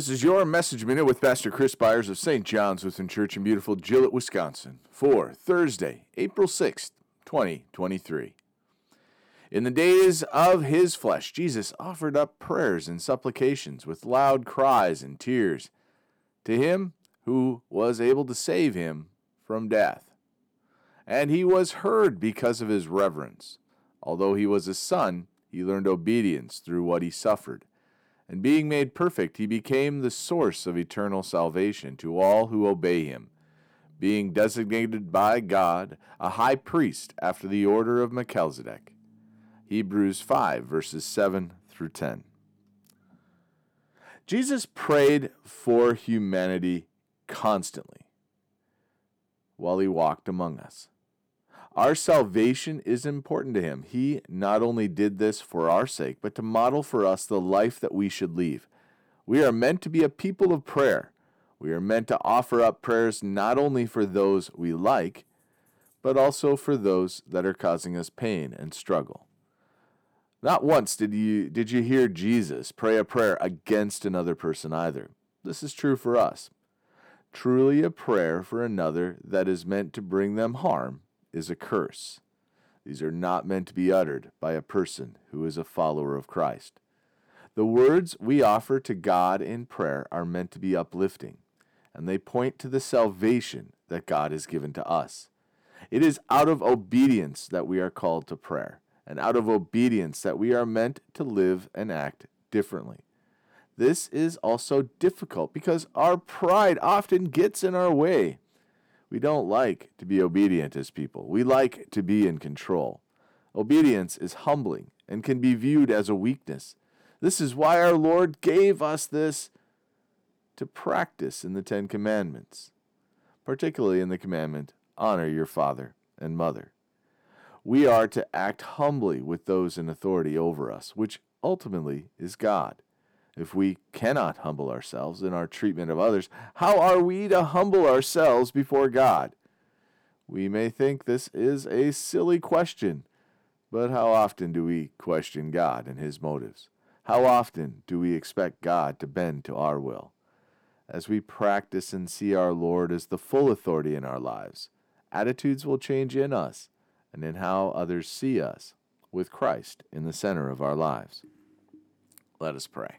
This is your message minute with Pastor Chris Byers of St. John's Lutheran Church in beautiful Gillett, Wisconsin, for Thursday, April 6th, 2023. In the days of his flesh, Jesus offered up prayers and supplications with loud cries and tears to him who was able to save him from death. And he was heard because of his reverence. Although he was a son, he learned obedience through what he suffered and being made perfect, he became the source of eternal salvation to all who obey him, being designated by God a high priest after the order of Melchizedek. Hebrews 5, verses 7 through 10. Jesus prayed for humanity constantly while he walked among us. Our salvation is important to him. He not only did this for our sake, but to model for us the life that we should lead. We are meant to be a people of prayer. We are meant to offer up prayers not only for those we like, but also for those that are causing us pain and struggle. Not once did you did you hear Jesus pray a prayer against another person either. This is true for us. Truly a prayer for another that is meant to bring them harm is a curse. These are not meant to be uttered by a person who is a follower of Christ. The words we offer to God in prayer are meant to be uplifting, and they point to the salvation that God has given to us. It is out of obedience that we are called to prayer, and out of obedience that we are meant to live and act differently. This is also difficult because our pride often gets in our way. We don't like to be obedient as people. We like to be in control. Obedience is humbling and can be viewed as a weakness. This is why our Lord gave us this to practice in the Ten Commandments, particularly in the commandment, honor your father and mother. We are to act humbly with those in authority over us, which ultimately is God. If we cannot humble ourselves in our treatment of others, how are we to humble ourselves before God? We may think this is a silly question, but how often do we question God and His motives? How often do we expect God to bend to our will? As we practice and see our Lord as the full authority in our lives, attitudes will change in us and in how others see us, with Christ in the center of our lives. Let us pray.